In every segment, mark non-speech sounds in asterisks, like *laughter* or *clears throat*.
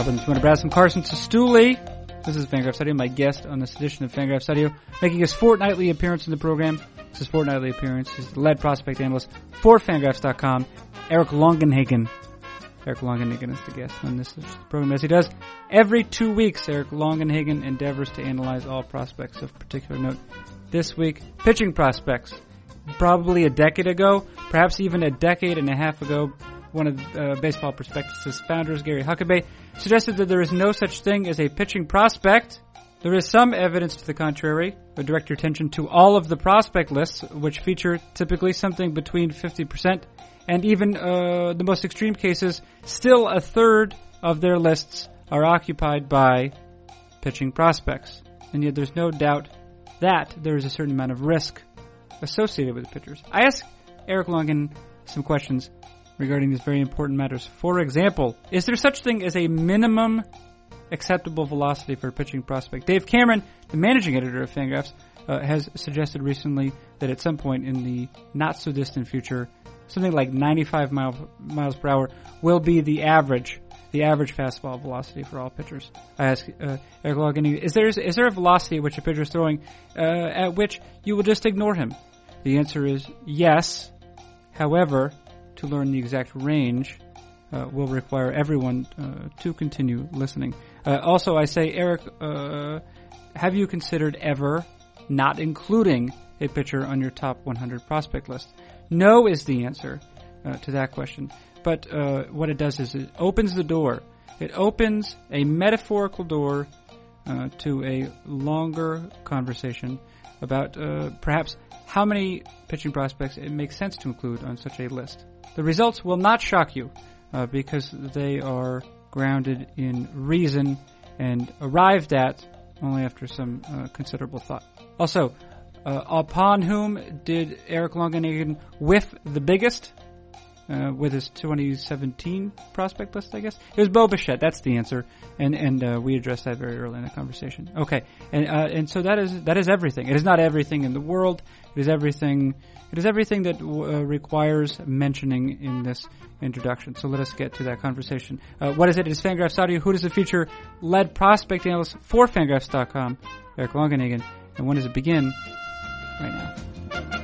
Robbins, Winter Brassam, Carson Cistulli. This is Fangraphs Audio, my guest on this edition of Fangraphs Audio, making his fortnightly appearance in the program. It's his fortnightly appearance. He's the lead prospect analyst for Fangraphs.com, Eric Longenhagen. Eric Longenhagen is the guest on this program, as he does every two weeks. Eric Longenhagen endeavors to analyze all prospects of particular note. This week, pitching prospects. Probably a decade ago, perhaps even a decade and a half ago, one of uh, Baseball Prospectus' founders, Gary Huckabay, suggested that there is no such thing as a pitching prospect. There is some evidence to the contrary. I direct your attention to all of the prospect lists, which feature typically something between 50% and even uh, the most extreme cases, still a third of their lists are occupied by pitching prospects. And yet there's no doubt that there is a certain amount of risk associated with pitchers. I asked Eric Longen some questions regarding these very important matters. For example, is there such thing as a minimum acceptable velocity for a pitching prospect? Dave Cameron, the managing editor of Fangraphs, uh, has suggested recently that at some point in the not so distant future, something like 95 mile, miles per hour will be the average, the average fastball velocity for all pitchers. I ask uh, Eric Logan, is there is there a velocity at which a pitcher is throwing uh, at which you will just ignore him? The answer is yes. However, to learn the exact range uh, will require everyone uh, to continue listening. Uh, also, I say, Eric, uh, have you considered ever not including a pitcher on your top 100 prospect list? No is the answer uh, to that question. But uh, what it does is it opens the door. It opens a metaphorical door to a longer conversation about perhaps how many pitching prospects it makes sense to include on such a list. The results will not shock you uh, because they are grounded in reason and arrived at only after some uh, considerable thought. Also, uh, upon whom did Eric Longenhagen whiff the biggest? Uh, with his 2017 prospect list, I guess it was Bo Bichette. That's the answer, and and uh, we addressed that very early in the conversation. Okay, and uh, and so that is that is everything. It is not everything in the world. It is everything it is everything that uh, requires mentioning in this introduction. So let us get to that conversation. Uh, what is it? It is Fangraphs Audio. Who does it feature? Lead prospect analyst for Fangraphs.com, Eric Longenhagen. And when does it begin? Right now.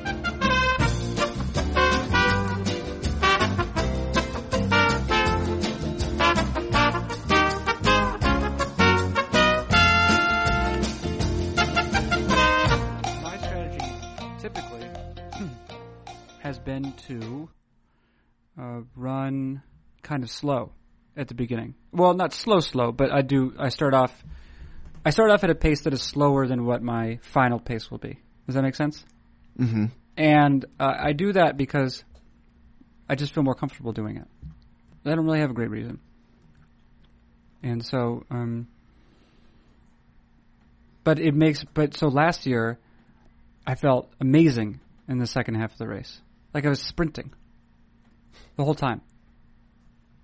Been to uh, run kind of slow at the beginning. Well, not slow, slow, but I do. I start off. I start off at a pace that is slower than what my final pace will be. Does that make sense? Mm-hmm. And uh, I do that because I just feel more comfortable doing it. I don't really have a great reason. And so, um, but it makes. But so last year, I felt amazing in the second half of the race. Like I was sprinting the whole time.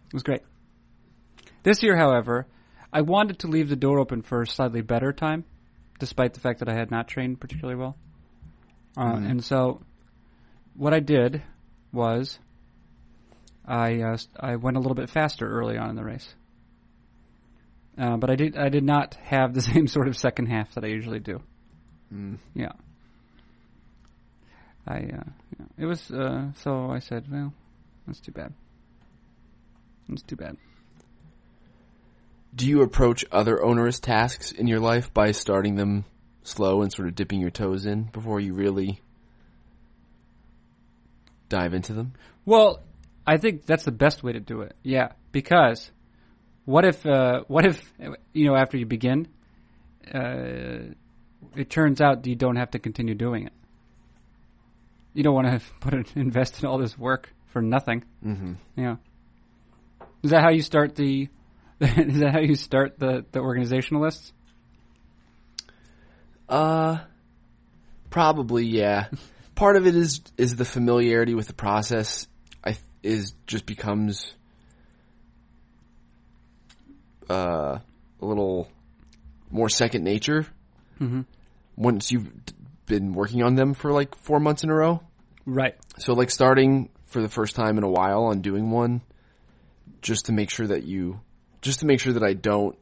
It was great. This year, however, I wanted to leave the door open for a slightly better time, despite the fact that I had not trained particularly well. Uh, mm. And so, what I did was, I uh, I went a little bit faster early on in the race. Uh, but I did I did not have the *laughs* same sort of second half that I usually do. Mm. Yeah. I uh, it was uh, so I said, well, that's too bad. That's too bad. Do you approach other onerous tasks in your life by starting them slow and sort of dipping your toes in before you really dive into them? Well, I think that's the best way to do it. Yeah, because what if uh, what if you know after you begin, uh, it turns out you don't have to continue doing it you don't want to *laughs* put it, invest in all this work for nothing. Mm-hmm. Yeah. Is that how you start the? *laughs* is that how you start the the organizational lists? Uh, probably yeah. *laughs* Part of it is is the familiarity with the process. I is just becomes uh, a little more second nature mm-hmm. once you've been working on them for like four months in a row. Right. So like starting for the first time in a while on doing one, just to make sure that you just to make sure that I don't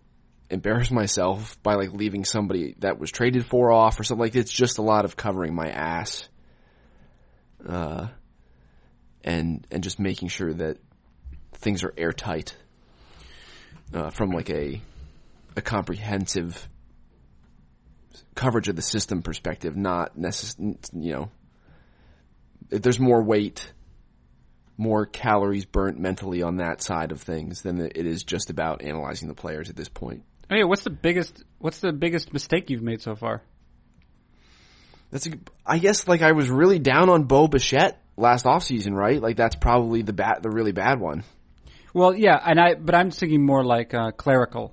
embarrass myself by like leaving somebody that was traded for off or something like it's just a lot of covering my ass. Uh, and, and just making sure that things are airtight, uh, from like a, a comprehensive coverage of the system perspective, not necess- you know, if there's more weight, more calories burnt mentally on that side of things than it is just about analyzing the players at this point. Oh yeah, what's the biggest what's the biggest mistake you've made so far? That's a, I guess like I was really down on Bo Bichette last offseason, right? Like that's probably the bad the really bad one. Well, yeah, and I but I'm thinking more like uh, clerical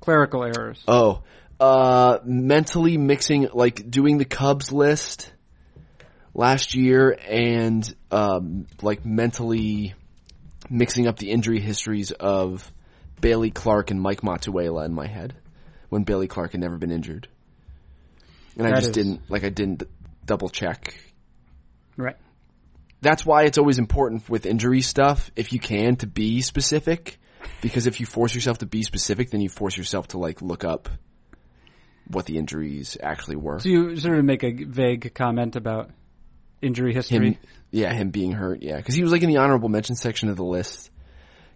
clerical errors. Oh, uh mentally mixing like doing the Cubs list last year and um like mentally mixing up the injury histories of Bailey Clark and Mike Matuella in my head when Bailey Clark had never been injured. And I just is- didn't like I didn't double check. Right. That's why it's always important with injury stuff if you can to be specific because if you force yourself to be specific then you force yourself to like look up what the injuries actually were. So you sort of make a vague comment about injury history. him, yeah, him being hurt, yeah, because he was like in the honorable mention section of the list.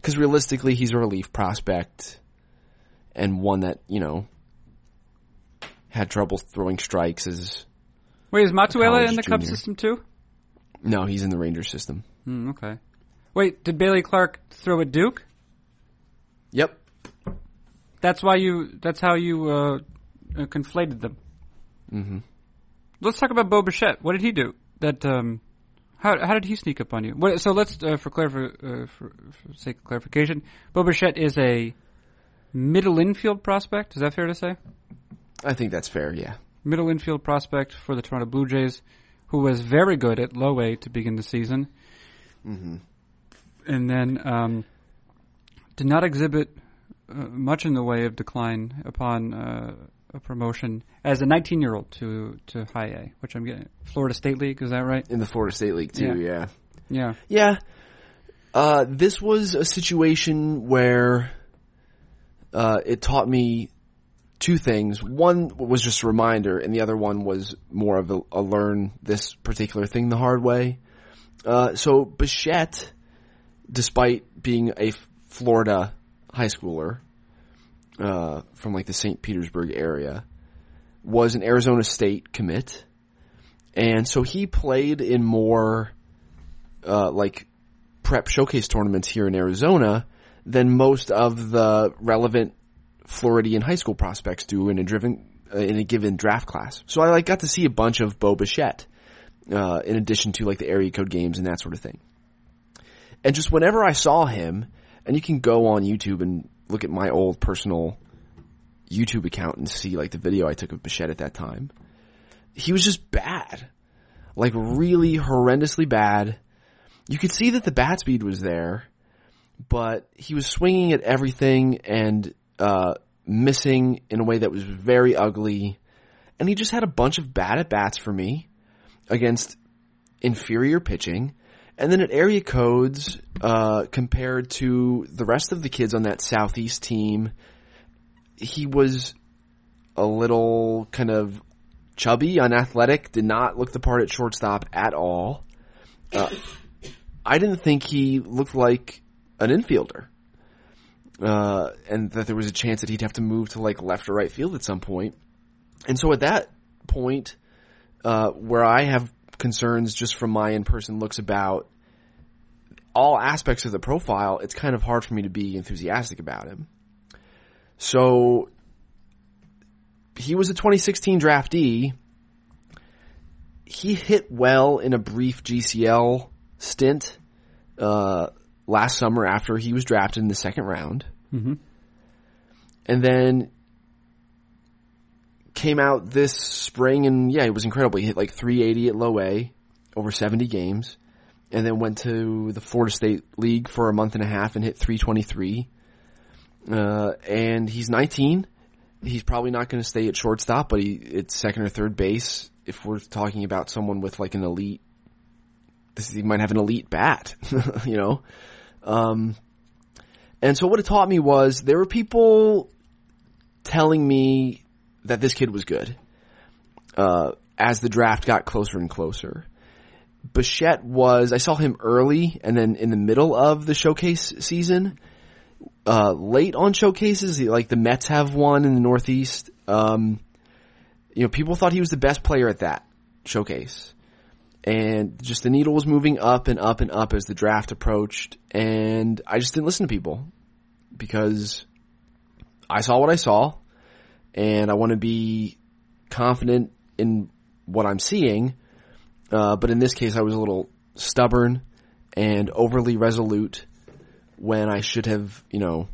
Because realistically, he's a relief prospect, and one that you know had trouble throwing strikes. As Wait, is Matuella in the Cubs system too? no, he's in the Ranger system. Hmm, okay. Wait, did Bailey Clark throw at Duke? Yep. That's why you. That's how you uh, uh, conflated them. hmm Let's talk about Bo Bichette. What did he do? That um, how how did he sneak up on you? What, so let's uh, for clarif- uh, for, for sake of clarification, Bo Bichette is a middle infield prospect. Is that fair to say? I think that's fair. Yeah. Middle infield prospect for the Toronto Blue Jays, who was very good at low A to begin the season, hmm and then um, did not exhibit uh, much in the way of decline upon uh, a promotion as a 19-year-old to to High A, which I'm getting Florida State League. Is that right? In the Florida State League too. Yeah. Yeah. Yeah. Uh, this was a situation where uh, it taught me two things. One was just a reminder, and the other one was more of a, a learn this particular thing the hard way. Uh, so Bichette, despite being a Florida high schooler uh, from like the St. Petersburg area, was an Arizona State commit, and so he played in more uh, like prep showcase tournaments here in Arizona than most of the relevant Floridian high school prospects do in a driven uh, in a given draft class. So I like got to see a bunch of Bo Bichette, uh, in addition to like the area code games and that sort of thing. And just whenever I saw him, and you can go on YouTube and look at my old personal YouTube account and see like the video I took of Bichette at that time. He was just bad. Like really horrendously bad. You could see that the bat speed was there, but he was swinging at everything and uh, missing in a way that was very ugly. And he just had a bunch of bad at bats for me against inferior pitching. And then at area codes, uh, compared to the rest of the kids on that Southeast team, he was a little kind of chubby, unathletic, did not look the part at shortstop at all. Uh, I didn't think he looked like an infielder. Uh, and that there was a chance that he'd have to move to like left or right field at some point. And so at that point, uh, where I have concerns just from my in-person looks about all aspects of the profile, it's kind of hard for me to be enthusiastic about him. So he was a 2016 draftee. He hit well in a brief GCL stint uh, last summer after he was drafted in the second round, Mm-hmm. and then came out this spring and yeah, it was incredible. He hit like 380 at low A over 70 games, and then went to the Florida State League for a month and a half and hit 323. Uh, and he's 19. He's probably not going to stay at shortstop, but he it's second or third base. If we're talking about someone with like an elite, this he might have an elite bat, *laughs* you know. Um, And so what it taught me was there were people telling me that this kid was good uh, as the draft got closer and closer. Bichette was, I saw him early and then in the middle of the showcase season. Uh, late on showcases, like the Mets have one in the Northeast. Um, you know, people thought he was the best player at that showcase. And just the needle was moving up and up and up as the draft approached. And I just didn't listen to people because I saw what I saw and I want to be confident in what I'm seeing. Uh, but in this case, I was a little stubborn and overly resolute when I should have, you know,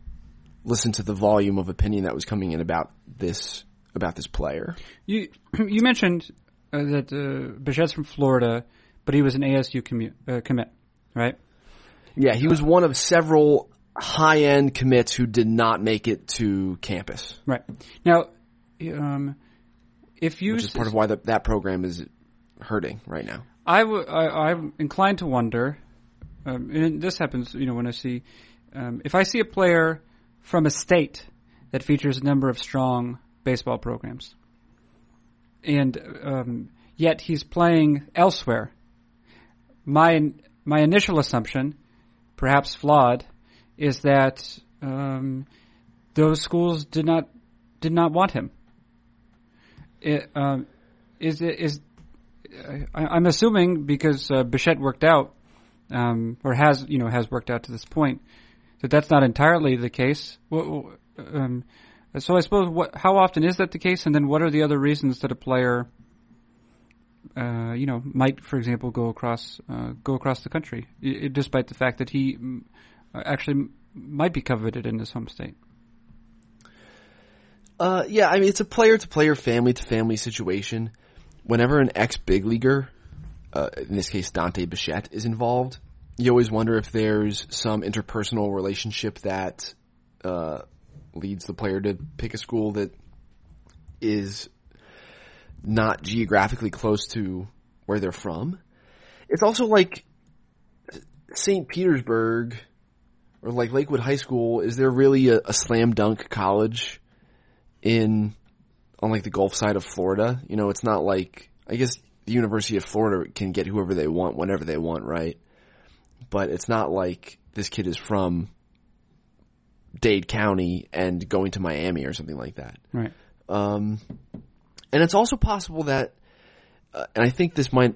listened to the volume of opinion that was coming in about this about this player. You *clears throat* you mentioned uh, that uh, Bichette's from Florida, but he was an ASU commu- uh, commit, right? Yeah, he was one of several high end commits who did not make it to campus. Right. Now, um, if you which is part of why the, that program is hurting right now. I w- I, I'm inclined to wonder, um, and this happens, you know, when I see, um, if I see a player from a state that features a number of strong baseball programs, and um, yet he's playing elsewhere. My my initial assumption, perhaps flawed, is that um, those schools did not did not want him. It, um, is is I, am assuming because uh, Bichette worked out, um, or has you know has worked out to this point, that that's not entirely the case. Um, so I suppose what how often is that the case, and then what are the other reasons that a player, uh, you know, might, for example, go across uh, go across the country, despite the fact that he actually might be coveted in his home state. Uh, yeah, I mean it's a player to player, family to family situation. Whenever an ex big leaguer, uh, in this case Dante Bichette, is involved, you always wonder if there's some interpersonal relationship that uh, leads the player to pick a school that is not geographically close to where they're from. It's also like St. Petersburg or like Lakewood High School. Is there really a, a slam dunk college? in on like the Gulf side of Florida. You know, it's not like I guess the University of Florida can get whoever they want whenever they want, right? But it's not like this kid is from Dade County and going to Miami or something like that. Right. Um, and it's also possible that, uh, and I think this might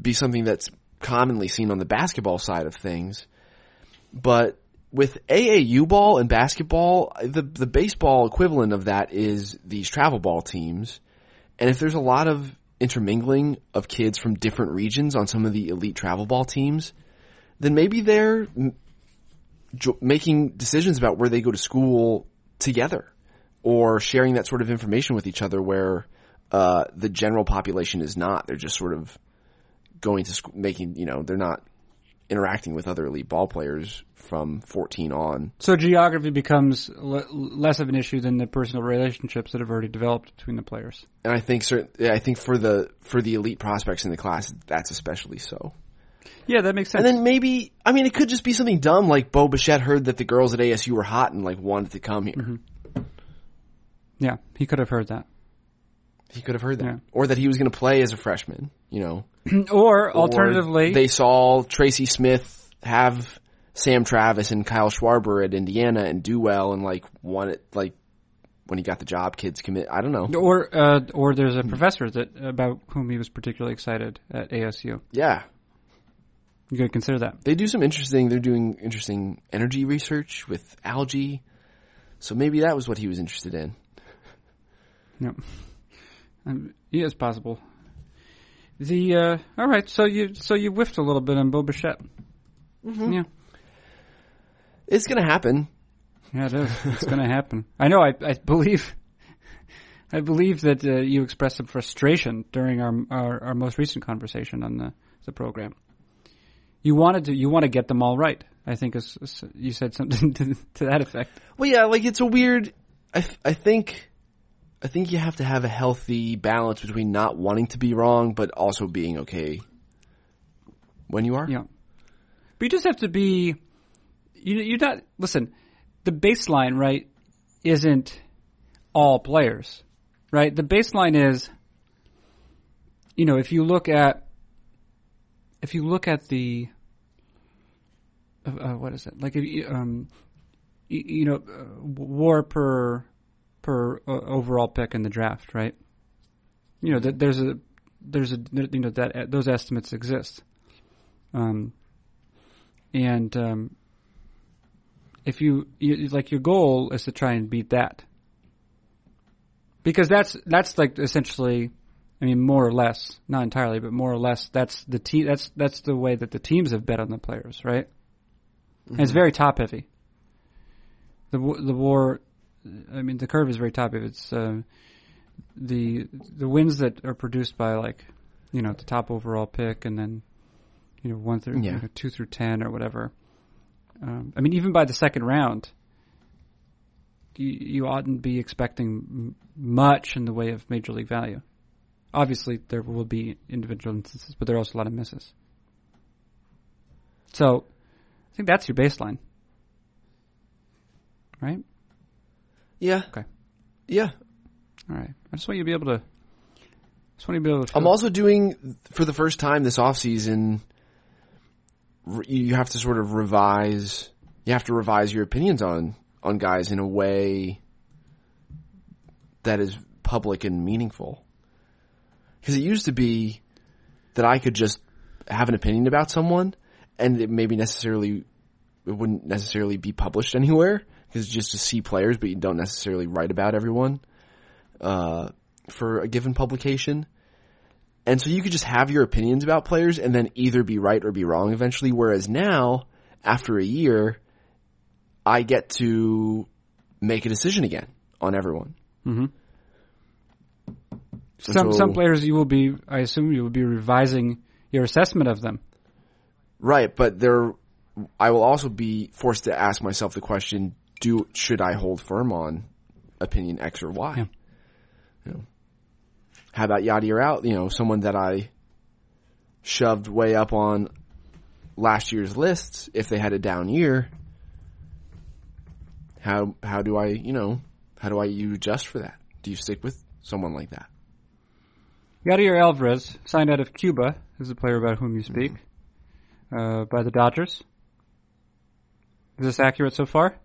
be something that's commonly seen on the basketball side of things, but with AAU ball and basketball, the the baseball equivalent of that is these travel ball teams. And if there's a lot of intermingling of kids from different regions on some of the elite travel ball teams, then maybe they're making decisions about where they go to school together or sharing that sort of information with each other where uh, the general population is not. They're just sort of going to school, making, you know, they're not interacting with other elite ball players from 14 on. So geography becomes l- less of an issue than the personal relationships that have already developed between the players. And I think certain, I think for the for the elite prospects in the class, that's especially so. Yeah, that makes sense. And then maybe, I mean, it could just be something dumb like Bo Bichette heard that the girls at ASU were hot and like wanted to come here. Mm-hmm. Yeah, he could have heard that. He could have heard that, yeah. or that he was going to play as a freshman. You know, *clears throat* or alternatively, they saw Tracy Smith have Sam Travis and Kyle Schwarber at Indiana and do well and like wanted like when he got the job, kids commit. I don't know. Or uh, or there's a professor that about whom he was particularly excited at ASU. Yeah, you to consider that. They do some interesting. They're doing interesting energy research with algae, so maybe that was what he was interested in. Yep. Um, yeah, it's possible. The uh, all right, so you so you whiffed a little bit on Bo Bichette. Mm-hmm. Yeah, it's gonna happen. Yeah, it is. It's gonna *laughs* happen. I know. I I believe. I believe that uh, you expressed some frustration during our, our, our most recent conversation on the the program. You wanted to you want to get them all right. I think is, is you said something *laughs* to to that effect. Well, yeah, like it's a weird. I I think I think you have to have a healthy balance between not wanting to be wrong, but also being okay when you are. Yeah. But you just have to be, you, know, you're not listen. The baseline, right, isn't all players, right? The baseline is, you know, if you look at if you look at the uh, uh, what is it like? You, um, you, you know, uh, WAR per per uh, overall pick in the draft, right? You know, that there's a there's a you know that those estimates exist, um, and um, if you, you like your goal is to try and beat that, because that's that's like essentially I mean, more or less, not entirely, but more or less, that's the te- That's that's the way that the teams have bet on the players, right? Mm-hmm. it's very top heavy. The the war, I mean, the curve is very top. It's uh, the the wins that are produced by like, you know, the top overall pick, and then, you know, one through yeah. you know, two through ten or whatever. Um, I mean, even by the second round, you, you oughtn't be expecting much in the way of major league value. Obviously, there will be individual instances, but there are also a lot of misses. So, I think that's your baseline, right? Yeah. Okay. Yeah. All right. I just want you to be able to. Just want you to be able to. I'm also doing for the first time this off season. You have to sort of revise. You have to revise your opinions on on guys in a way that is public and meaningful. Because it used to be that I could just have an opinion about someone and it maybe necessarily, it wouldn't necessarily be published anywhere because it's just to see players, but you don't necessarily write about everyone, uh, for a given publication. And so you could just have your opinions about players and then either be right or be wrong eventually. Whereas now, after a year, I get to make a decision again on everyone. Mm-hmm. Some some players you will be, I assume, you will be revising your assessment of them. Right, but there, I will also be forced to ask myself the question: Do should I hold firm on opinion X or Y? Yeah. You know, how about Yadier out? You know, someone that I shoved way up on last year's lists. If they had a down year, how how do I you know how do I you adjust for that? Do you stick with someone like that? Yadier Alvarez signed out of Cuba is the player about whom you speak mm-hmm. uh, by the Dodgers. Is this accurate so far?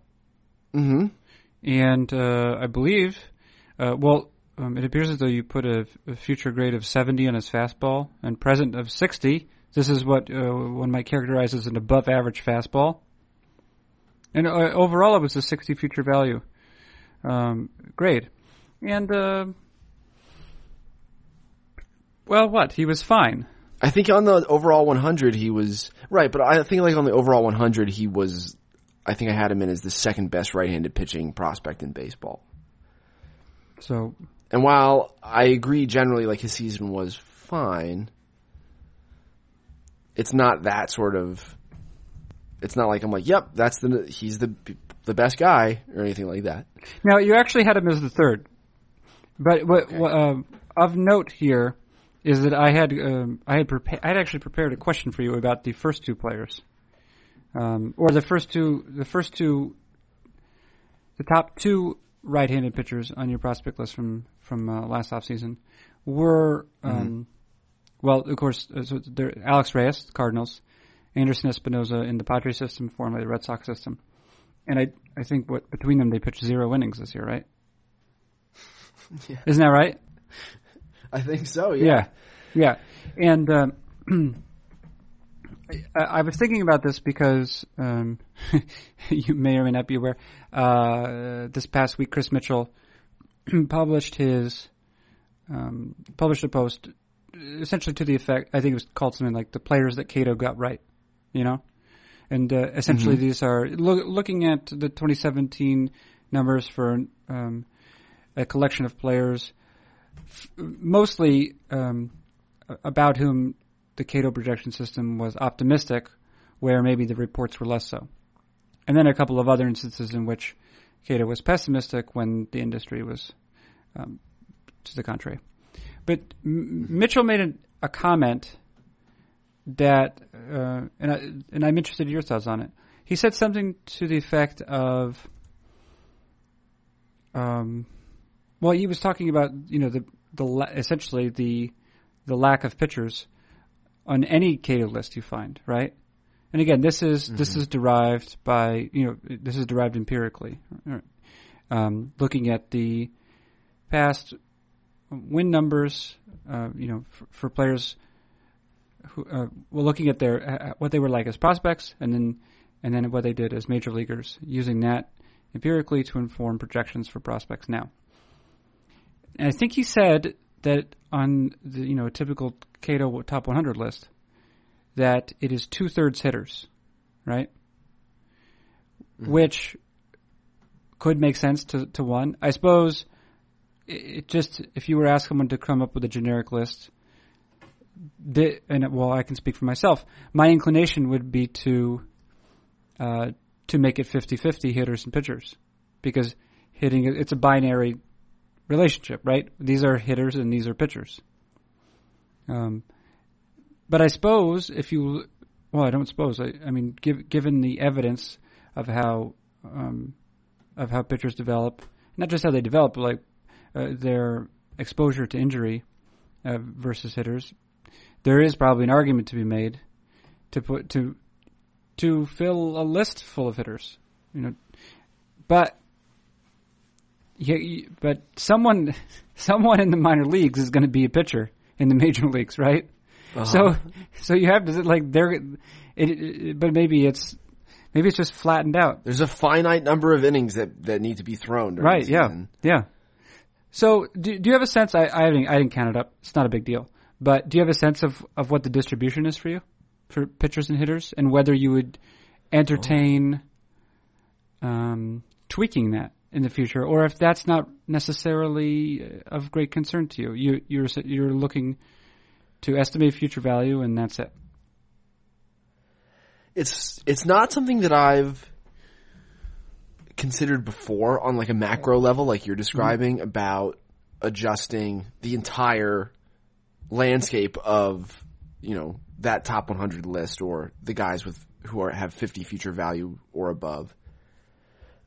Mm-hmm. And uh, I believe, uh, well, um, it appears as though you put a, a, future grade of 70 on his fastball and present of 60. This is what uh, one might characterize as an above average fastball. And uh, overall, it was a 60 future value um, grade. And uh, well, what? He was fine. I think on the overall 100 he was right, but I think like on the overall 100 he was. I think I had him in as the second best right-handed pitching prospect in baseball. So, and while I agree generally, like his season was fine, it's not that sort of. It's not like I'm like, yep, that's the he's the the best guy or anything like that. Now you actually had him as the third, but what, okay. what uh, of note here is that I had um, I had prepa- I had actually prepared a question for you about the first two players, um, or the first two the first two the top two right-handed pitchers on your prospect list from from uh, last offseason were um, mm-hmm. well of course uh, so Alex Reyes Cardinals, Anderson Espinoza in the Padres system, formerly the Red Sox system, and I I think what between them they pitched zero innings this year, right? *laughs* Yeah. Isn't that right? *laughs* I think so. Yeah. Yeah. yeah. And um, *clears throat* I, I, was thinking about this because um, *laughs* you may or may not be aware. Uh, this past week, Chris Mitchell *clears throat* published his um, published a post essentially to the effect. I think it was called something like "the players that KATOH got right." You know, and uh, essentially mm-hmm. these are lo- looking at the 2017 numbers for um, a collection of players mostly um, about whom the KATOH projection system was optimistic, where maybe the reports were less so. And then a couple of other instances in which KATOH was pessimistic when the industry was um, to the contrary. But M- Mitchell made a, a comment that, uh, and, I, and I'm interested in your thoughts on it. he said something to the effect of, um, well, he was talking about you know the the essentially the the lack of pitchers on any KATOH list you find, right? And again, this is mm-hmm. this is derived by you know this is derived empirically, um, looking at the past win numbers, uh, you know, for, for players who uh, well, looking at their uh, what they were like as prospects, and then and then what they did as major leaguers, using that empirically to inform projections for prospects now. And I think he said that on the you know typical KATOH top 100 list, that it is two thirds hitters, right? Mm-hmm. Which could make sense to to one. I suppose it just if you were asked someone to come up with a generic list, the, and well, I can speak for myself. My inclination would be to uh, to make it 50-50 hitters and pitchers because hitting it's a binary relationship, right? These are hitters and these are pitchers. Um, but I suppose if you, well, I don't suppose. I, I mean, give, given the evidence of how um, of how pitchers develop, not just how they develop, but like uh, their exposure to injury uh, versus hitters, there is probably an argument to be made to put to to fill a list full of hitters. You know, but yeah, but someone *laughs* someone in the minor leagues is going to be a pitcher in the major *laughs* leagues, right? Uh-huh. So *laughs* so you have to like there, it, it, but maybe it's maybe it's just flattened out. There's a finite number of innings that that need to be thrown. Right? Yeah. Yeah. So do do you have a sense? I I didn't I didn't count it up. It's not a big deal. But do you have a sense of of what the distribution is for you for pitchers and hitters, and whether you would entertain um, tweaking that in the future, or if that's not necessarily uh, of great concern to you? You you're you're looking to estimate future value, and that's it. It's it's not something that I've considered before on like a macro level, like you're describing mm-hmm. about adjusting the entire landscape of you know that top 100 list or the guys with who are have 50 future value or above.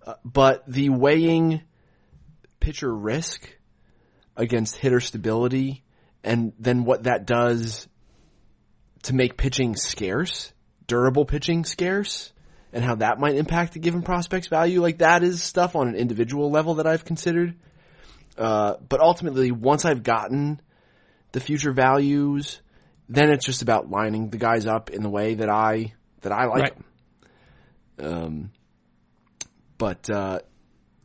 Uh, but the weighing pitcher risk against hitter stability and then what that does to make pitching scarce, durable pitching scarce, and how that might impact the given prospect's value. Like that is stuff on an individual level that I've considered. Uh, but ultimately, once I've gotten the future values, then it's just about lining the guys up in the way that I that I like right. them. Um, but uh,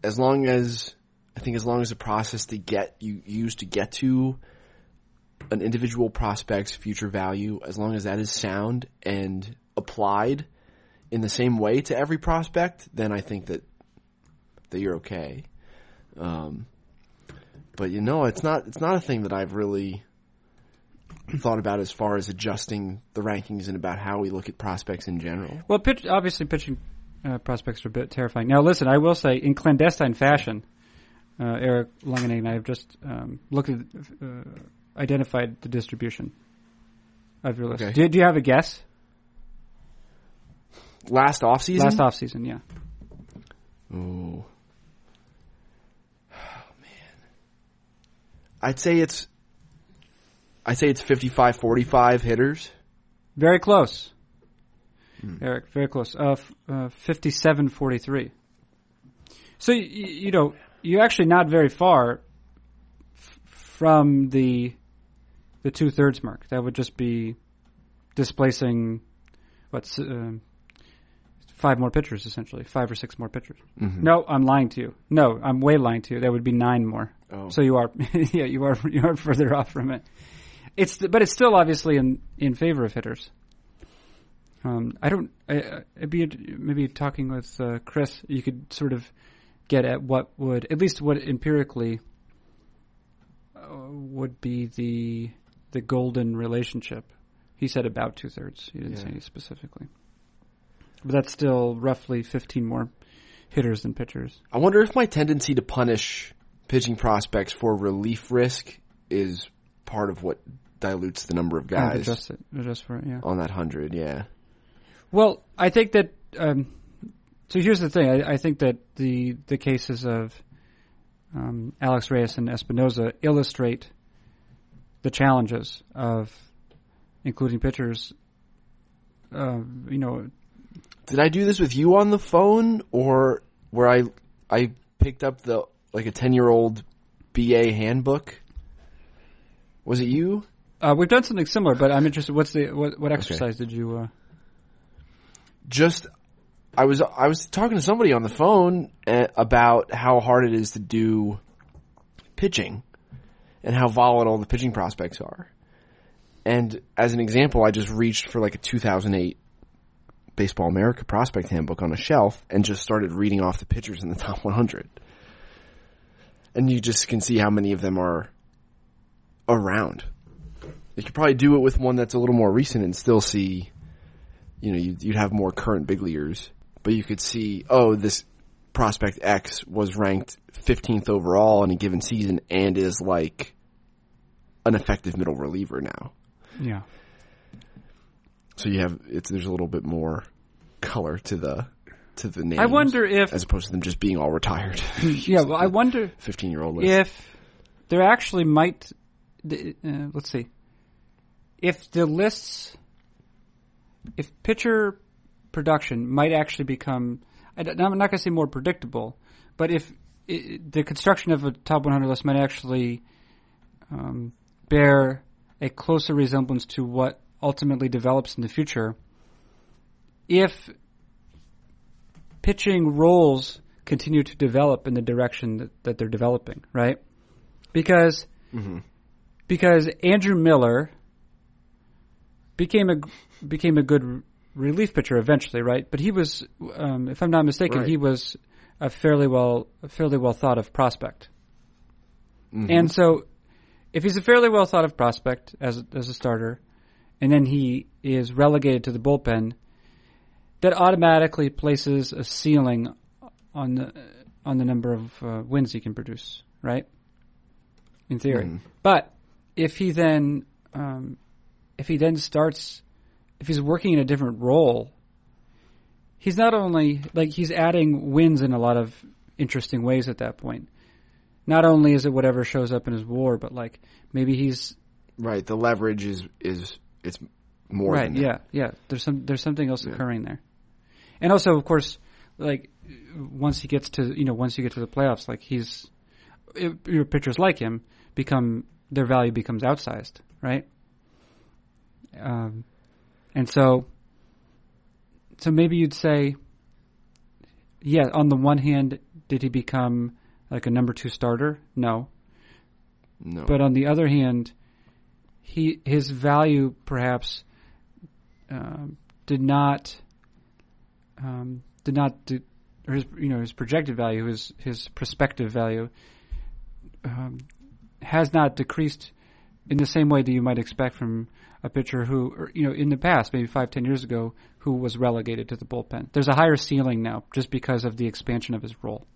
as long as I think as long as the process to get you use to get to an individual prospect's future value, as long as that is sound and applied in the same way to every prospect, then I think that that you're okay. Um, but you know, it's not it's not a thing that I've really thought about as far as adjusting the rankings and about how we look at prospects in general. Well, pitch, obviously pitching uh, prospects are a bit terrifying. Now, listen, I will say in clandestine fashion, uh, Eric Longenhagen and I have just um, looked at, uh, identified the distribution of your list. Okay. Do, do you have a guess? Last off season. Last off season, yeah. Oh. Oh man. I'd say it's I'd say it's 55-45 hitters. Very close. Hmm. Eric, very close. Uh, f- uh, 57-43. So, y- you know, you're actually not very far f- from the the two thirds mark. That would just be displacing what's uh, five more pitchers essentially, five or six more pitchers. Mm-hmm. No, I'm lying to you. No, I'm way lying to you. That would be nine more. Oh. So you are, *laughs* yeah, you are you are further off from it. It's but it's still obviously in in favor of hitters. Um, I don't. I, would be maybe talking with uh, Chris. You could sort of get at what would at least what empirically uh, would be the the golden relationship. He said about two thirds. He didn't yeah. say specifically, but that's still roughly fifteen more hitters than pitchers. I wonder if my tendency to punish pitching prospects for relief risk is part of what dilutes the number of guys. adjust it, adjust for it, yeah. On that hundred, yeah. Well, I think that um, So here's the thing. I, I think that the the cases of um, Alex Reyes and Espinoza illustrate the challenges of including pitchers. Uh, you know, Did I do this with you on the phone, or where I I picked up the like a ten year old BA handbook? Was it you? uh, we've done something similar, but I'm interested. What's the what, what exercise did you? Uh, Just I was I was talking to somebody on the phone uh, about how hard it is to do pitching and how volatile the pitching prospects are. And as an example, I just reached for like a 2008 Baseball America prospect handbook on a shelf and just started reading off the pitchers in the *laughs* top 100. And you just can see how many of them are around. You could probably do it with one that's a little more recent and still see, you know, you'd, you'd have more current big leaguers, but you could see, oh, this prospect X was ranked 15th overall in a given season and is like an effective middle reliever now. yeah. So you have it's there's a little bit more color to the to the names. I wonder if as opposed to them just being all retired, *laughs* yeah. Well, I wonder *laughs* 15 year old if there actually might. Uh, let's see. If the lists, if pitcher production might actually become, I'm not going to say more predictable, but if i the construction of a top 100 list might actually um, bear a closer resemblance to what ultimately develops in the future, if pitching roles continue to develop in the direction that, that they're developing, right? Because because Andrew Miller became a became a good relief pitcher eventually, right? But he was, um, if I'm not mistaken, Right. he was a fairly well a fairly well thought of prospect. And so, if he's a fairly well thought of prospect as as a starter, and then he is relegated to the bullpen, that automatically places a ceiling on the on the number of uh, wins he can produce, right? In theory, Mhm. but if he then um, if he then starts if he's working in a different role, he's not only like he's adding wins in a lot of interesting ways at that point. Not only is it whatever shows up in his war, but like maybe he's right, the leverage is is it's more right. than that. Yeah, yeah. There's some there's something else Yeah. occurring there, and also of course, like once he gets to you know once you get to the playoffs, like he's your pitchers like him become their value becomes outsized, right? Um, and so so maybe you'd say, yeah. On the one hand, did he become like a number two starter? No. No. But on the other hand, he his value perhaps um, did not um, did not do, or his you know his projected value, his his prospective value um, has not decreased in the same way that you might expect from a pitcher who, or, you know, in the past, maybe five, ten years ago, who was relegated to the bullpen. There's a higher ceiling now just because of the expansion of his role.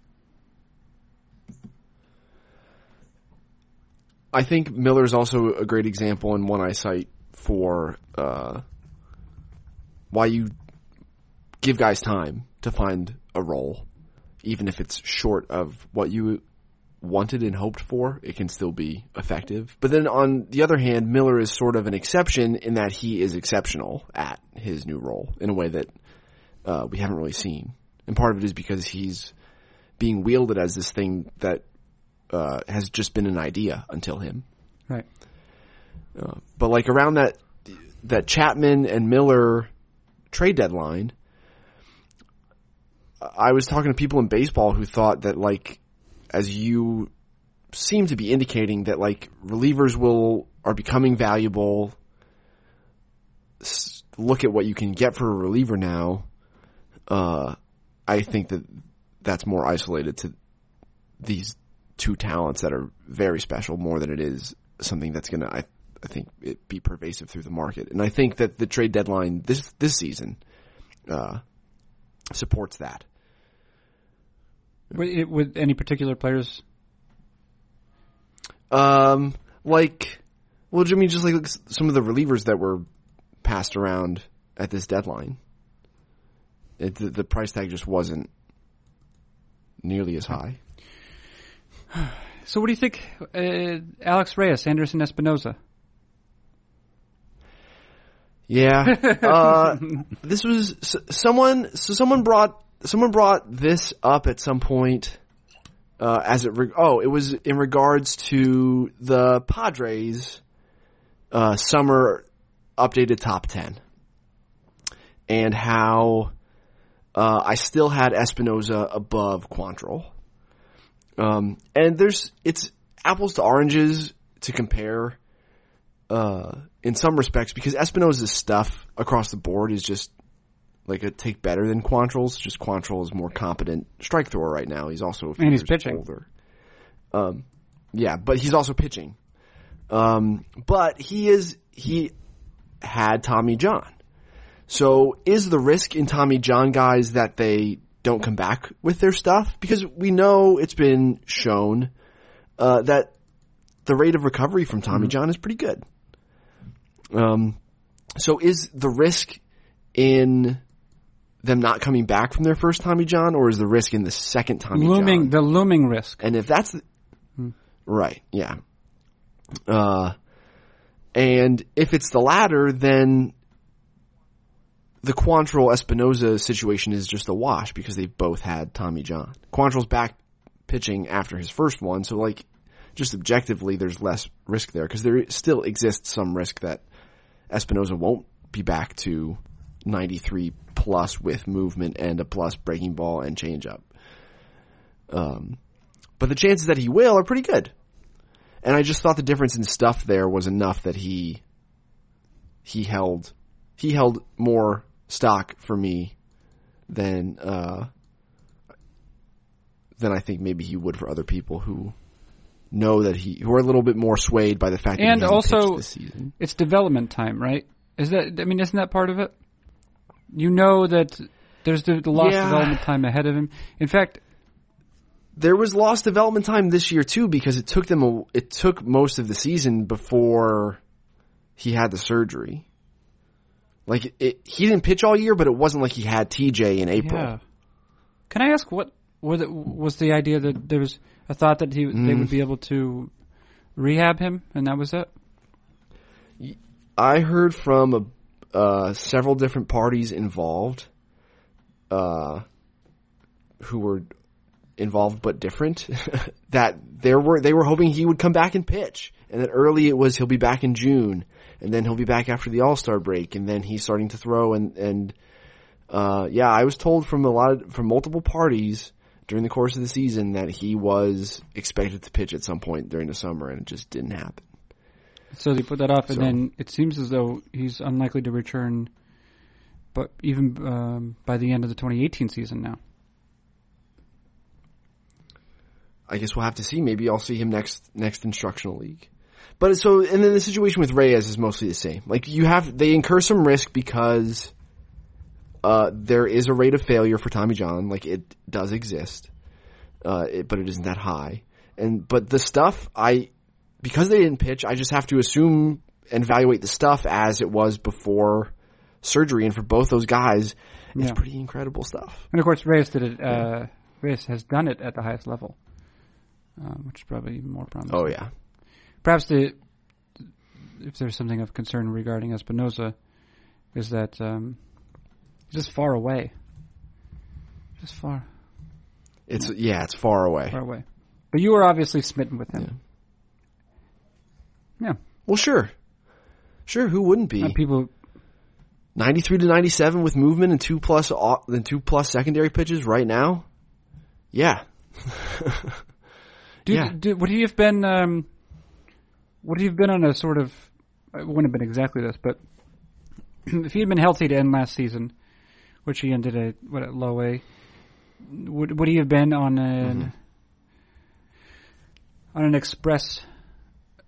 I think Miller is also a great example and one I cite for uh, why you give guys time to find a role, even if it's short of what you wanted and hoped for. It can still be effective. But then on the other hand, Miller is sort of an exception in that he is exceptional at his new role in a way that uh, we haven't really seen. And part of it is because he's being wielded as this thing that uh, has just been an idea until him. Right. Uh, but like around that that Chapman and Miller trade deadline, I was talking to people in baseball who thought that like, as you seem to be indicating that like relievers will are becoming valuable. S- look at what you can get for a reliever now. Uh, I think that that's more isolated to these two talents that are very special more than it is something that's going to, I, I think, it be pervasive through the market. And I think that the trade deadline this this season uh, supports that. With, it- with any particular players? Um, like, well, I mean, just like some of the relievers that were passed around at this deadline. it, the, the price tag just wasn't nearly as high. *sighs* So what do you think, uh, Alex Reyes, Anderson Espinoza? Yeah, *laughs* uh, this was s- someone. So someone brought someone brought this up at some point. Uh, as it re- oh, it was in regards to the Padres uh, summer updated top ten, and how uh, I still had Espinoza above Quantrill. Um, and there's it's apples to oranges to compare uh, in some respects because Espinoza's stuff across the board is just like a take better than Quantrill's. Just Quantrill is more competent strike thrower right now. He's also a few And he's years pitching. older. Um, yeah, but he's also pitching. Um, but he is he had Tommy John. So is the risk in Tommy John guys that they don't come back with their stuff? Because we know it's been shown uh, that the rate of recovery from Tommy John is pretty good. Um, so is the risk in them not coming back from their first Tommy John, or is the risk in the second Tommy looming, John? the looming risk. And if that's the, right, yeah. Uh, and if it's the latter, then the Quantrill Espinoza situation is just a wash because they've both had Tommy John. Quantrill's back pitching after his first one, so like just objectively, there's less risk there because there still exists some risk that Espinoza won't be back to 93 plus with movement and a plus breaking ball and changeup. Um, but the chances that he will are pretty good. And I just thought the difference in stuff there was enough that he he held he held more stock for me than uh, than I think maybe he would for other people who know that he who are a little bit more swayed by the fact that And also-. It's development time, right? Is that? I mean, isn't that part of it? You know that there's the, the lost Yeah. development time ahead of him. In fact, There was lost development time this year too because it took them a, it took most of the season before he had the surgery. Like it, he didn't pitch all year, but it wasn't like he had TJ in April. yeah. Can I ask what was, it, was the idea that there was a thought that he they Mm. would be able to rehab him, and that was it? I heard from a, uh, several different parties involved, uh, who were involved but different, *laughs* that there were they were hoping he would come back and pitch, and that early it was he'll be back in June, and then he'll be back after the All Star break, and then he's starting to throw, and and uh, yeah, I was told from a lot of, from multiple parties during the course of the season that he was expected to pitch at some point during the summer, and it just didn't happen. So they put that off, and So- then it seems as though he's unlikely to return, but even um, by the end of the 2018 season now. I guess we'll have to see. Maybe I'll see him next next instructional league. But so, and then the situation with Reyes is mostly the same. Like you have, they incur some risk because uh, there is a rate of failure for Tommy John. Like it does exist, uh, it, but it isn't that high. And but the stuff I, because they didn't pitch, I just have to assume and evaluate the stuff as it was before surgery. And for both those guys, it's Yeah. pretty incredible stuff. And of course, Reyes did it. Uh, Reyes has done it at the highest level, um, which is probably even more promising. Oh yeah. Perhaps the if there's something of concern regarding Espinoza, is that um, just far away. Just far, It's yeah, it's far away. far away. But you were obviously smitten with him. Yeah. Well, sure. Sure, who wouldn't be? People 93 to 97 with movement and two plus and two plus secondary pitches right now? Yeah. *laughs* Do, Yeah. would he have been? Um, would he have been on a sort of? It wouldn't have been exactly this, but *clears throat* if he had been healthy to end last season, which he ended at what at low A, would would he have been on an on an express,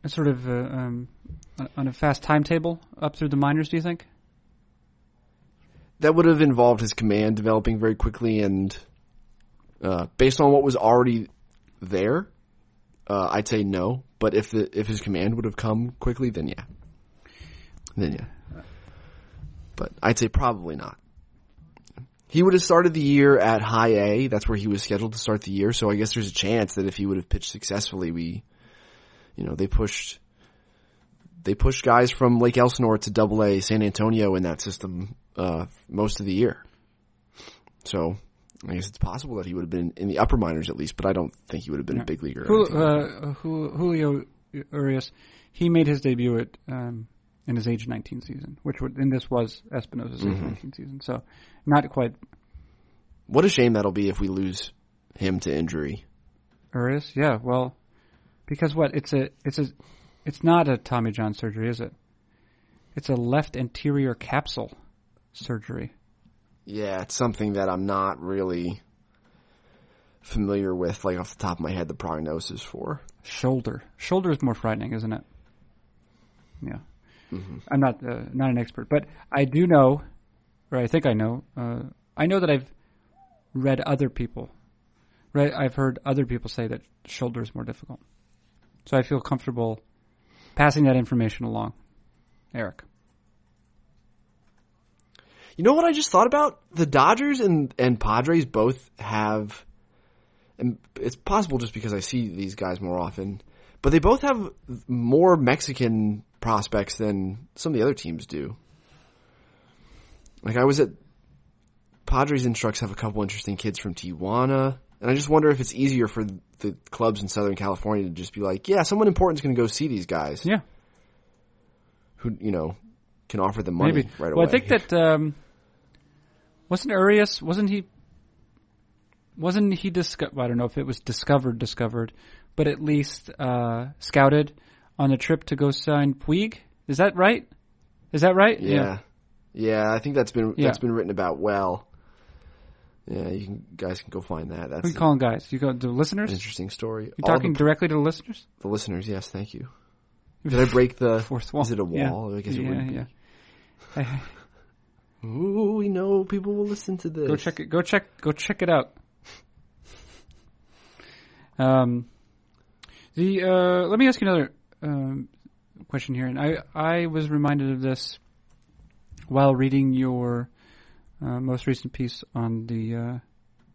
sort of uh, um, on- a fast timetable up through the minors? Do you think? That would have involved his command developing very quickly and uh, based on what was already there, uh, I'd say no. But if the if his command would have come quickly, then yeah. Then yeah. But I'd say probably not. He would have started the year at high A. That's where he was scheduled to start the year. So I guess there's a chance that if he would have pitched successfully, we, you know, they pushed, they pushed guys from Lake Elsinore to Double A San Antonio in that system uh, most of the year. So I guess it's possible that he would have been in the upper minors at least, but I don't think he would have been a big leaguer. anything. uh, Jul- Julio Urias, he made his debut at um, in his age 19 season, which would, and this was Espinoza's age 19 season, so not quite What a shame that'll be if we lose him to injury. Urias. Yeah, well, because what it's a it's a it's not a Tommy John surgery, is it? It's a left anterior capsule surgery. Yeah, it's something that I'm not really familiar with, like off the top of my head, the prognosis for. Shoulder. Shoulder is more frightening, isn't it? Yeah. I'm not uh, not an expert, but I do know, or I think I know. Uh, I know that I've read other people. Right, I've heard other people say that shoulder is more difficult. So I feel comfortable passing that information along. Eric. You know what I just thought about? The Dodgers and and Padres both have, and it's possible just because I see these guys more often, but they both have more Mexican prospects than some of the other teams do. Like I was at Padres instructs have a couple interesting kids from Tijuana, and I just wonder if it's easier for the clubs in Southern California to just be like, yeah, someone important's going to go see these guys Yeah, who you know can offer them money maybe. right well, away. I think that um, wasn't Urias. Wasn't he? Wasn't he discovered? I don't know if it was discovered, discovered, but at least uh, scouted on a trip to go sign Puig. Is that right? Is that right? Yeah. Yeah, I think that's been Yeah. that's been written about well. Yeah, you can, guys can go find that. That's Who you calling guys? You go the an listeners. interesting story. You talking the, directly to the listeners? the listeners, yes, thank you. *laughs* Did I break the Fourth wall. Is it a Yeah. wall? I guess it yeah, wouldn't yeah. *laughs* Ooh, we know people will listen to this. Go check it. Go check. Go check it out. Um, the uh, let me ask you another um, question here, and I I was reminded of this while reading your uh, most recent piece on the uh,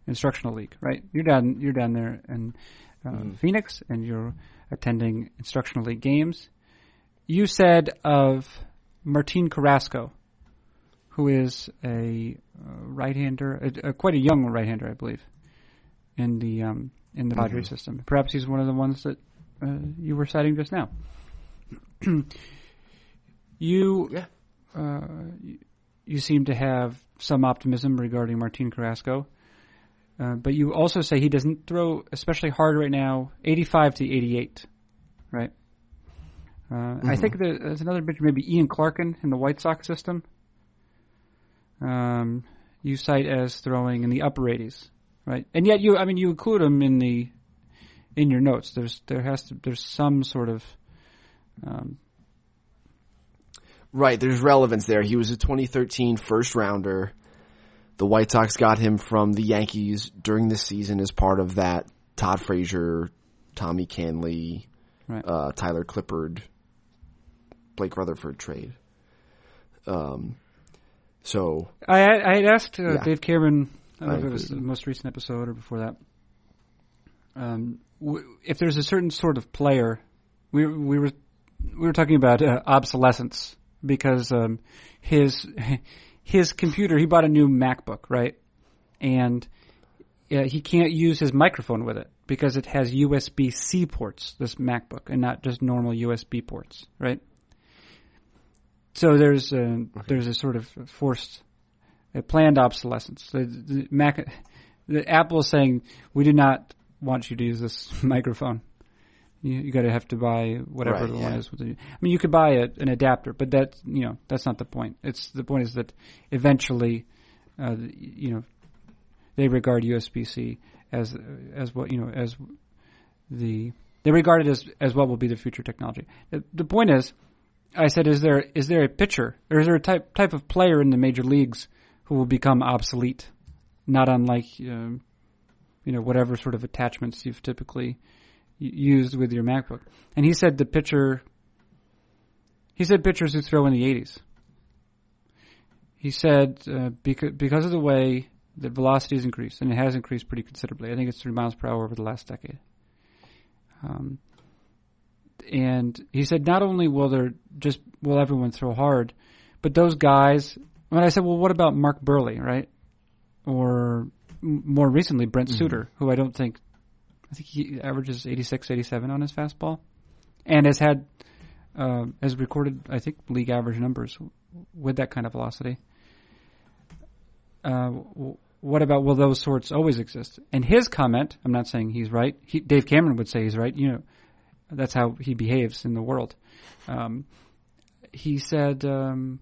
instructional league. Right, you're down you're down there in uh, Phoenix, and you're attending instructional league games. You said of Martin Carrasco, who is a uh, right-hander, a, a, quite a young right-hander, I believe, in the um, in the Padres system. Perhaps he's one of the ones that uh, you were citing just now. *clears throat* you, Yeah. uh, you, you seem to have some optimism regarding Martin Carrasco, uh, but you also say he doesn't throw especially hard right now, 85 to 88, right? Uh, I think there's another pitcher, maybe Ian Clarkin in the White Sox system. Um, you cite as throwing in the upper 80s, right? And yet you, I mean, you include him in the in your notes. There's there has to there's some sort of um, Right, there's relevance there. He was a 2013 first rounder. The White Sox got him from the Yankees during the season as part of that Todd Frazier, Tommy Kahnle, Right. uh, Tyler Clippard, Blake Rutherford trade. Um, so I I had asked uh, Yeah. Dave Cameron. I don't know if it was the most recent episode or before that. Um, w- if there's a certain sort of player, we we were we were talking about uh, obsolescence because um, his his computer he bought a new MacBook right, and uh, he can't use his microphone with it because it has USB C ports. This MacBook and not just normal USB ports, right? So there's a, there's a sort of forced, a planned obsolescence. The, the Mac, the Apple is saying we do not want you to use this *laughs* microphone. You, you got to have to buy whatever Right, the one is. With the, I mean, you could buy a, an adapter, but that you know that's not the point. It's the point is that eventually, uh, you know, they regard USB C as as what you know as the they regard it as as what will be the future technology. The, the point is, I said, is there is there a pitcher or is there a type type of player in the major leagues who will become obsolete, not unlike um, you know whatever sort of attachments you've typically used with your MacBook? And he said the pitcher. He said pitchers who throw in the 80s. He said uh, because because of the way that velocity has increased, and it has increased pretty considerably. I think it's three miles per hour over the last decade. Um, and he said not only will there just will everyone throw hard, but those guys. When I said, well, what about Mark Buehrle, right? Or more recently, Brent Suter, who I don't think, I think he averages 86, 87 on his fastball, and has had, uh, has recorded, I think, league average numbers with that kind of velocity. Uh, what about will those sorts always exist? And his comment, I'm not saying he's right. He, Dave Cameron would say he's right. You know, that's how he behaves in the world. Um, he said, um,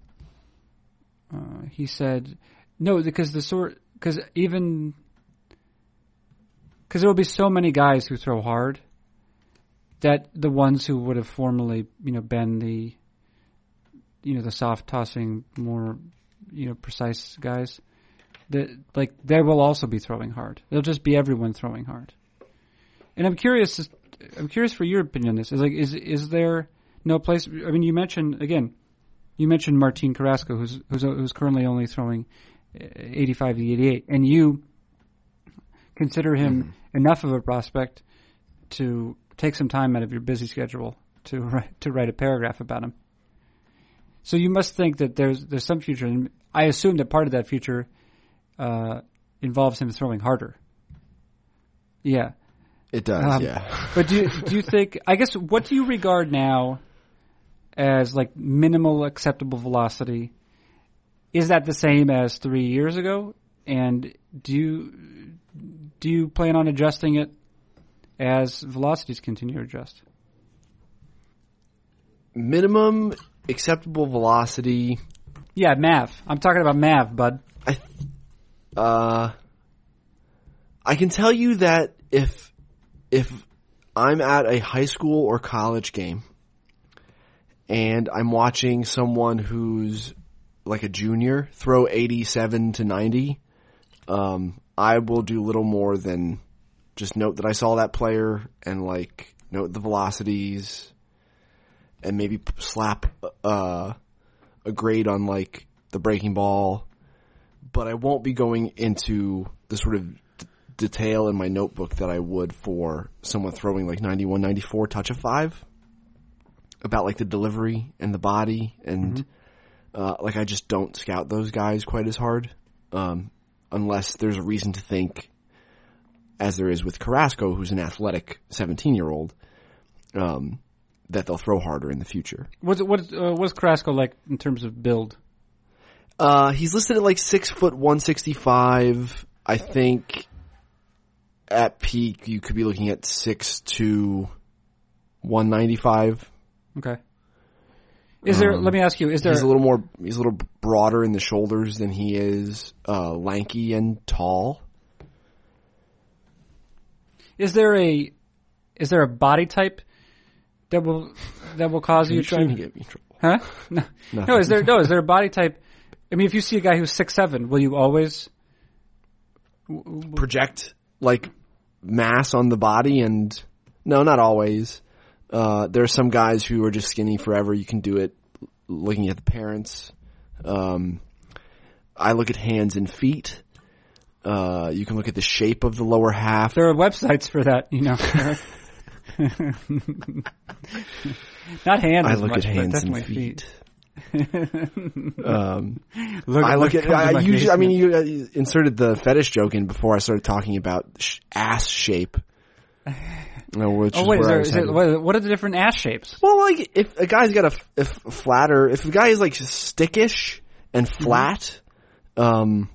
uh, he said, no, because the sort, because even, because there will be so many guys who throw hard that the ones who would have formerly, you know, been the, you know, the soft tossing, more, you know, precise guys, that like they will also be throwing hard. They'll just be everyone throwing hard. And I'm curious, I'm curious for your opinion on this. Is like, is is there no place? I mean, you mentioned again, you mentioned Martin Carrasco, who's who's who's currently only throwing eh, 85 to 88, and you consider him enough of a prospect to take some time out of your busy schedule to *laughs* write, to write a paragraph about him. So you must think that there's there's some future, and I assume that part of that future uh, involves him throwing harder. Yeah, It does, Um, yeah. *laughs* but do you, do you think? I guess what do you regard now as like minimal acceptable velocity? Is that the same as three years ago? And do you do you plan on adjusting it as velocities continue to adjust? Minimum acceptable velocity. Yeah, Mav. I'm talking about Mav, bud. I, Uh, I can tell you that if if I'm at a high school or college game and I'm watching someone who's like a junior throw 87 to 90, um, I will do little more than just note that I saw that player and like note the velocities and maybe slap uh, a grade on like the breaking ball. But I won't be going into the sort of d- detail in my notebook that I would for someone throwing like 91, 94 touch of five about like the delivery and the body and uh, like I just don't scout those guys quite as hard. Um, unless there's a reason to think as there is with Carrasco who's an athletic 17 year old um, that they'll throw harder in the future. What's what uh, what's Carrasco like in terms of build? Uh, he's listed at like six foot one sixty five. I think at peak you could be looking at six to one ninety five. Okay. Is there? let me ask you. Is there? He's a little more. He's a little broader in the shoulders than he is uh, lanky and tall. Is there a is there a body type that will that will cause you you trying to get me in trouble? huh? *laughs* No. Nothing. no, is there no is there a body type? I mean, if you see a guy who's six seven, will you always? project like mass on the body and no, not always. Uh, there are some guys who are just skinny forever. You can do it looking at the parents. Um, I look at hands and feet. Uh, you can look at the shape of the lower half. There are websites for that, you know. *laughs* Not hands. I look much, at hands and feet. um, *laughs* Look, I look at. comes I usually. I mean, you uh, inserted the fetish joke in before I started talking about sh- ass shape. *laughs* No, which Oh wait, is there, is headed. what are the different ass shapes? Well, like if a guy's got a, f- a f- flatter, if a guy is like stickish and Mm-hmm. flat, um,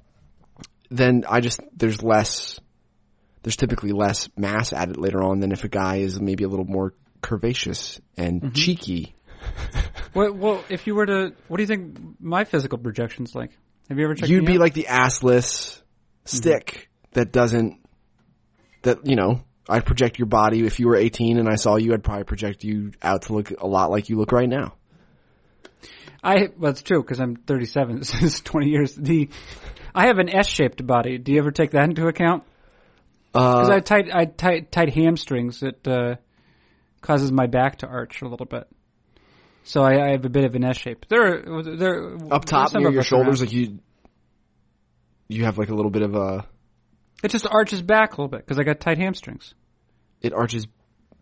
then I just there's less. There's typically less mass added later on than if a guy is maybe a little more curvaceous and Mm-hmm. cheeky. *laughs* Well, well, if you were to, what do you think my physical projection's like? Have you ever checked? You'd be out? like the assless stick that doesn't. That you know, I'd project your body. If you were 18 and I saw you, I'd probably project you out to look a lot like you look right now. I well, it's true because I'm 37. *laughs* This is 20 years. The I have an S-shaped body. Do you ever take that into account? Because Uh, I have tight, I tight, tight hamstrings that uh, causes my back to arch a little bit. So I, I have a bit of an S shape. There, there up top near of your shoulders, around. like you. you have like a little bit of a It just arches back a little bit because I got tight hamstrings. It arches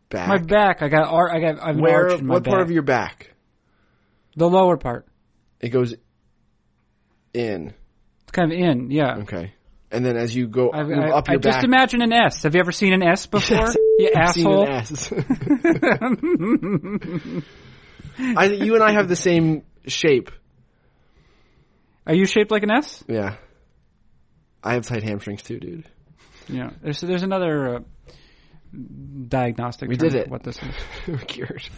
back. My back, I got ar- I got I have an Where? arch in my What part of your back? the lower part? It goes in. It's kind of in, yeah. Okay. And then as you go I've, I, up I your just imagine an S. Have you ever seen an S *laughs* before? Yes, *laughs* you I've seen asshole. an S. *laughs* I, you and I have the same shape. Are you shaped like an S? Yeah. I have tight hamstrings too, dude. Yeah. There's there's another uh, diagnostic. We did it. What this is? *laughs* We're cured. *laughs*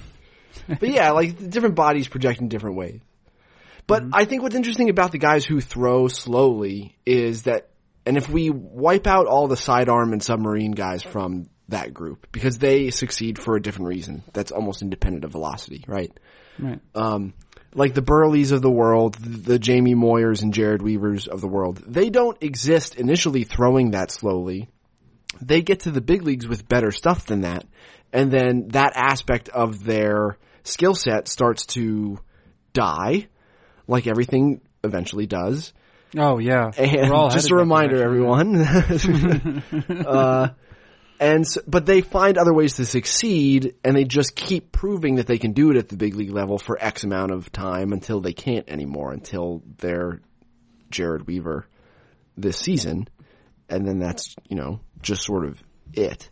But yeah, like different bodies project in different ways. But I think what's interesting about the guys who throw slowly is that, and if we wipe out all the sidearm and submarine guys from that group, because they succeed for a different reason, that's almost independent of velocity, right? Right. um, like the Buehrles of the world, the Jamie Moyers and Jared Weavers of the world, they don't exist initially throwing that slowly. They get to the big leagues with better stuff than that. And then that aspect of their skill set starts to die, like everything eventually does. Oh yeah. And just a reminder, everyone. *laughs* *laughs* uh, and so, but they find other ways to succeed, and they just keep proving that they can do it at the big league level for X amount of time until they can't anymore, until they're Jared Weaver this season, and then that's you know just sort of it.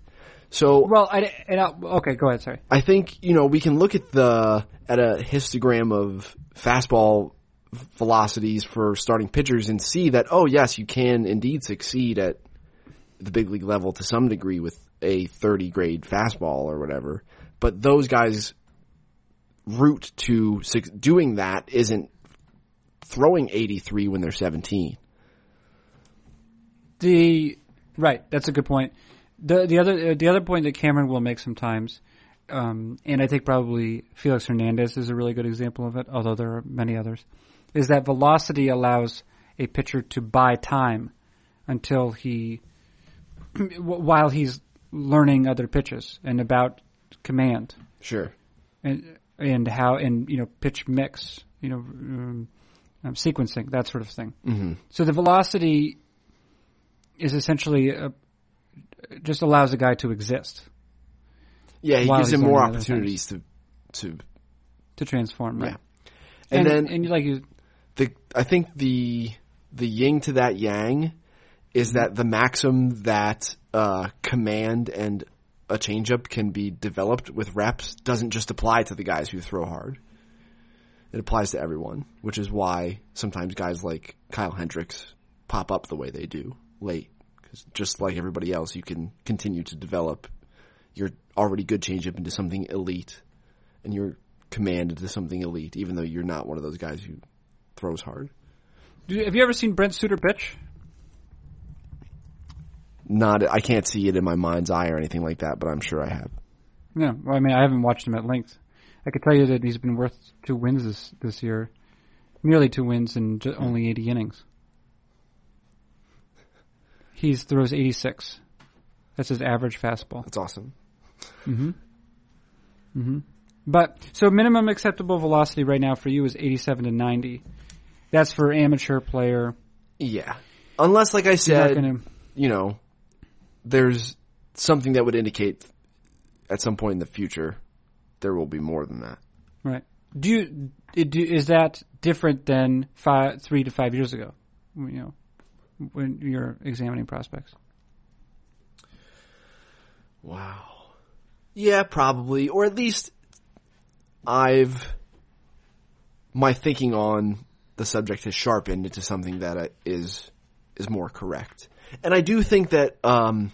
So Well, I, and I, okay, go ahead. Sorry. I think you know we can look at the at a histogram of fastball velocities for starting pitchers and see that oh yes you can indeed succeed at the big league level to some degree with a 30 grade fastball or whatever but those guys route to doing that isn't throwing 83 when they're 17 The right, that's a good point. The the other uh, the other point that Cameron will make sometimes, um, and I think probably Felix Hernandez is a really good example of it, although there are many others, is that velocity allows a pitcher to buy time until he *clears throat* while he's learning other pitches and about command sure and and how and you know pitch mix, you know, um, um, sequencing that sort of thing. mm-hmm. So the velocity is essentially a, just allows a guy to exist yeah he gives him more opportunities to to to transform, right? Yeah. and, then and you like you, the I think the the yin to that yang is that the maxim that uh, command and a changeup can be developed with reps doesn't just apply to the guys who throw hard. It applies to everyone, which is why sometimes guys like Kyle Hendricks pop up the way they do late. Because just like everybody else, you can continue to develop your already good changeup into something elite, and your command into something elite, even though you're not one of those guys who throws hard. do you- have you ever seen Brent Suter pitch? Not, I can't see it in my mind's eye or anything like that, but I'm sure I have. No, well, I mean I haven't watched him at length. I could tell you that he's been worth two wins this this year, nearly two wins in only 80 innings. He throws 86. That's his average fastball. That's awesome. Mm-hmm. Mm-hmm. But so minimum acceptable velocity right now for you is 87 to 90. That's for amateur player. Yeah. Unless, like I said, gonna, you know, there's something that would indicate at some point in the future there will be more than that. right? Do you do, is that different than five, three to five years ago? You know, when you're examining prospects. Wow. Yeah, probably. Or at least I've, my thinking on the subject has sharpened into something that is, is more correct. And I do think that, um,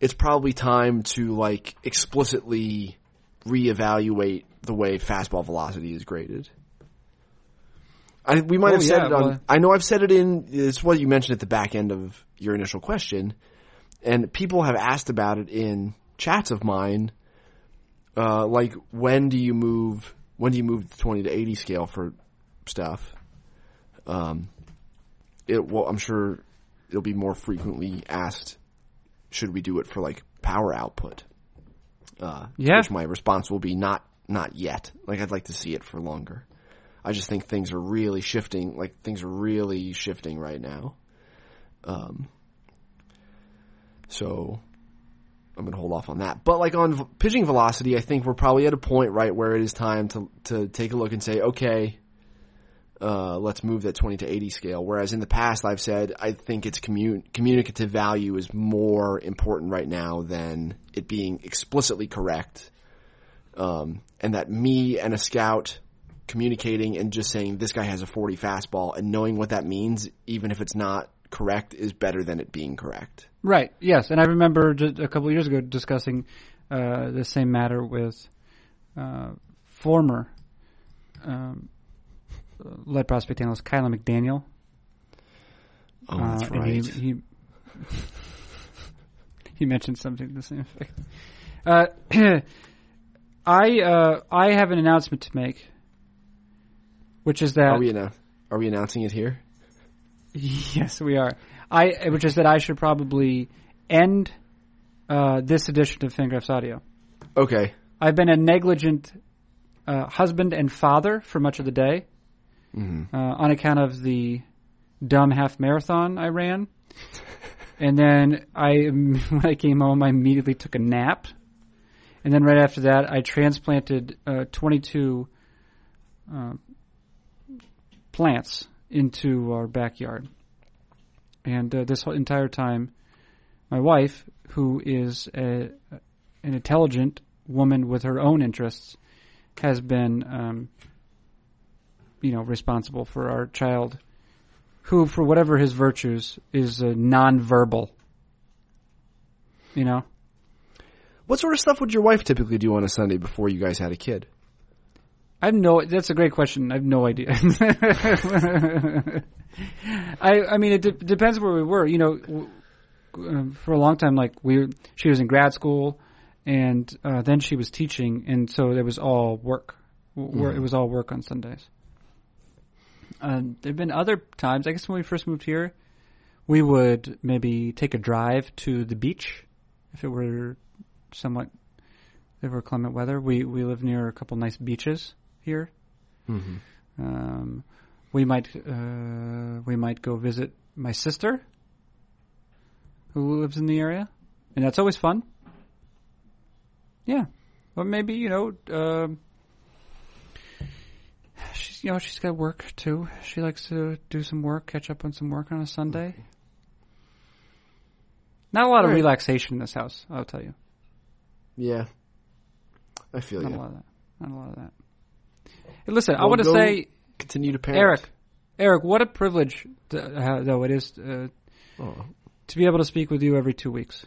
it's probably time to like explicitly reevaluate the way fastball velocity is graded. I, we might Oh, have said yeah, it on, well- I know I've said it in, it's what you mentioned at the back end of your initial question and people have asked about it in chats of mine. Uh, like when do you move? When do you move the twenty to eighty scale for stuff? Um, it well, I'm sure it'll be more frequently asked. Should we do it for like power output? Uh, Yeah. Which my response will be not not yet. Like I'd like to see it for longer. I just think things are really shifting. Like things are really shifting right now. Um, so I'm to hold off on that. But like on v- pitching velocity, I think we're probably at a point right where it is time to to take a look and say, okay, uh, let's move that 20 to 80 scale. Whereas in the past, I've said I think its commun- communicative value is more important right now than it being explicitly correct. Um, and that me and a scout communicating and just saying this guy has a 40 fastball and knowing what that means, even if it's not correct, is better than it being correct. Right. Yes, and I remember just a couple of years ago discussing uh, the same matter with uh, former um, lead prospect analyst Kiley McDaniel. Oh, that's Uh, right. He, he, *laughs* he mentioned something to the same effect. Uh, *clears throat* I uh, I have an announcement to make, which is that Are we annou- are we announcing it here? *laughs* Yes, we are. I, which is that I should probably end uh, this edition of Fangraphs Audio. Okay. I've been a negligent uh, husband and father for much of the day Mm-hmm. uh, on account of the dumb half marathon I ran, and then I *laughs* when I came home I immediately took a nap, and then right after that I transplanted uh, 22 uh, plants into our backyard, and uh, this entire time, my wife, who is a, an intelligent woman with her own interests, has been um, you know, responsible for our child, who, for whatever his virtues, is uh, nonverbal. You know, What sort of stuff would your wife typically do on a Sunday before you guys had a kid? I have no. That's a great question. I have no idea. *laughs* I I mean, it de- depends where we were. You know, w- um, for a long time, like we, she was in grad school, and uh, then she was teaching, and so it was all work. W- wor- It was all work on Sundays. Uh, there've been other times. I guess when we first moved here, we would maybe take a drive to the beach if it were somewhat if it were clement weather. We we live near a couple nice beaches here. Mm-hmm. Um, we might uh, we might go visit my sister, who lives in the area, and that's always fun. Yeah, or maybe you know, um, she's you know she's got work too. She likes to do some work, catch up on some work on a Sunday. Not a lot of Right. relaxation in this house, I'll tell you. Yeah. I feel Not you. a lot of that. Not a lot of that. Listen, I want to say, Continue to parent. Eric, Eric, what a privilege, to, uh, though it is uh, Oh. to be able to speak with you every two weeks.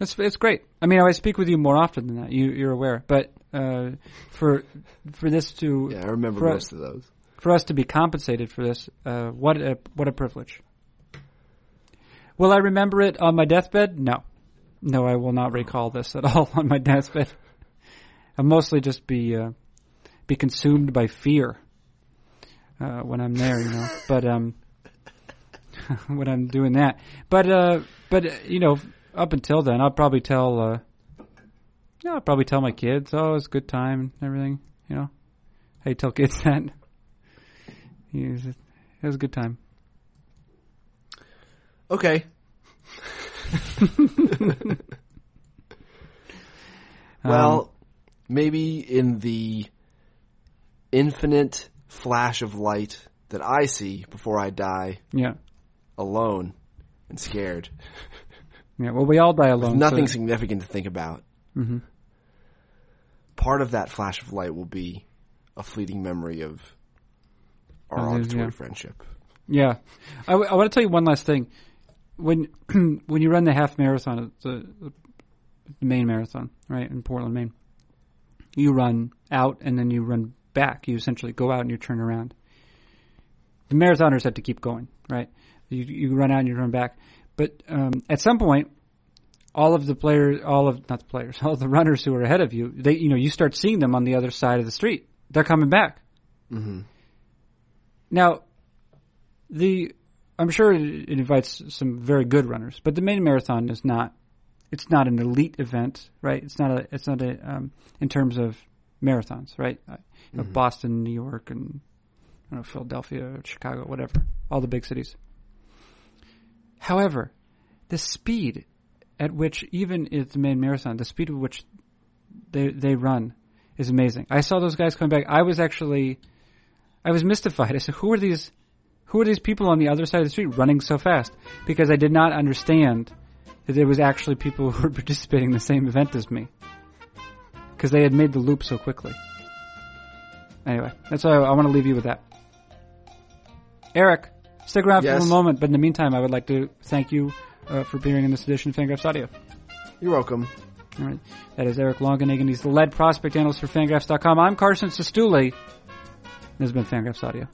It's it's great. I mean, I speak with you more often than that. You you're aware, but uh, for for this to Yeah, I remember most of those. for us to be compensated for this, uh, what a what a privilege. Will I remember it on my deathbed? No, no, I will not recall this at all *laughs* on my deathbed. I'll mostly just be uh, be consumed by fear uh, when I'm there, you know. But um, *laughs* when I'm doing that, but uh, but uh, you know, up until then, I'll probably tell. Uh, yeah, I'll probably tell my kids, "Oh, it's a good time and everything." You know, how you tell kids *laughs* that. He was, it was a good time. Okay. *laughs* well, Um, maybe in the infinite flash of light that I see before I die yeah, alone and scared, *laughs* yeah. Well, we all die with alone. nothing So, significant to think about, hmm part of that flash of light will be a fleeting memory of our his, auditory yeah. Friendship. Yeah, I, w- I want to tell you one last thing. When *clears throat* when you run the half marathon, the, the Maine marathon, right in Portland, Maine, you run out and then you run back. You essentially go out and you turn around. The marathoners have to keep going, right? You you run out and you run back, but um, at some point, all of the players, all of not the players, *laughs* all the runners who are ahead of you, they you know you start seeing them on the other side of the street. They're coming back. hmm Now, the I'm sure it it invites some very good runners, but the Maine marathon is not. It's not an elite event, right? It's not a. It's not a. Um, in terms of marathons, right? You know, Mhm. Boston, New York, and I don't know Philadelphia, Chicago, whatever, all the big cities. However, the speed at which even it's the Maine marathon, the speed at which they they run is amazing. I saw those guys coming back. I was actually, I was mystified. I said, "Who are these? Who are these people on the other side of the street running so fast?" Because I did not understand that there was actually people *laughs* who were participating in the same event as me. Because they had made the loop so quickly. Anyway, that's why I, I want to leave you with that. Eric, stick around Yes. for a moment, but in the meantime, I would like to thank you uh, for appearing in this edition of Fangraphs Audio. You're welcome. All right. That is Eric Longenhagen. He's the lead prospect analyst for Fangraphs.com. I'm Carson Cistulli. This has been Fangraphs Audio.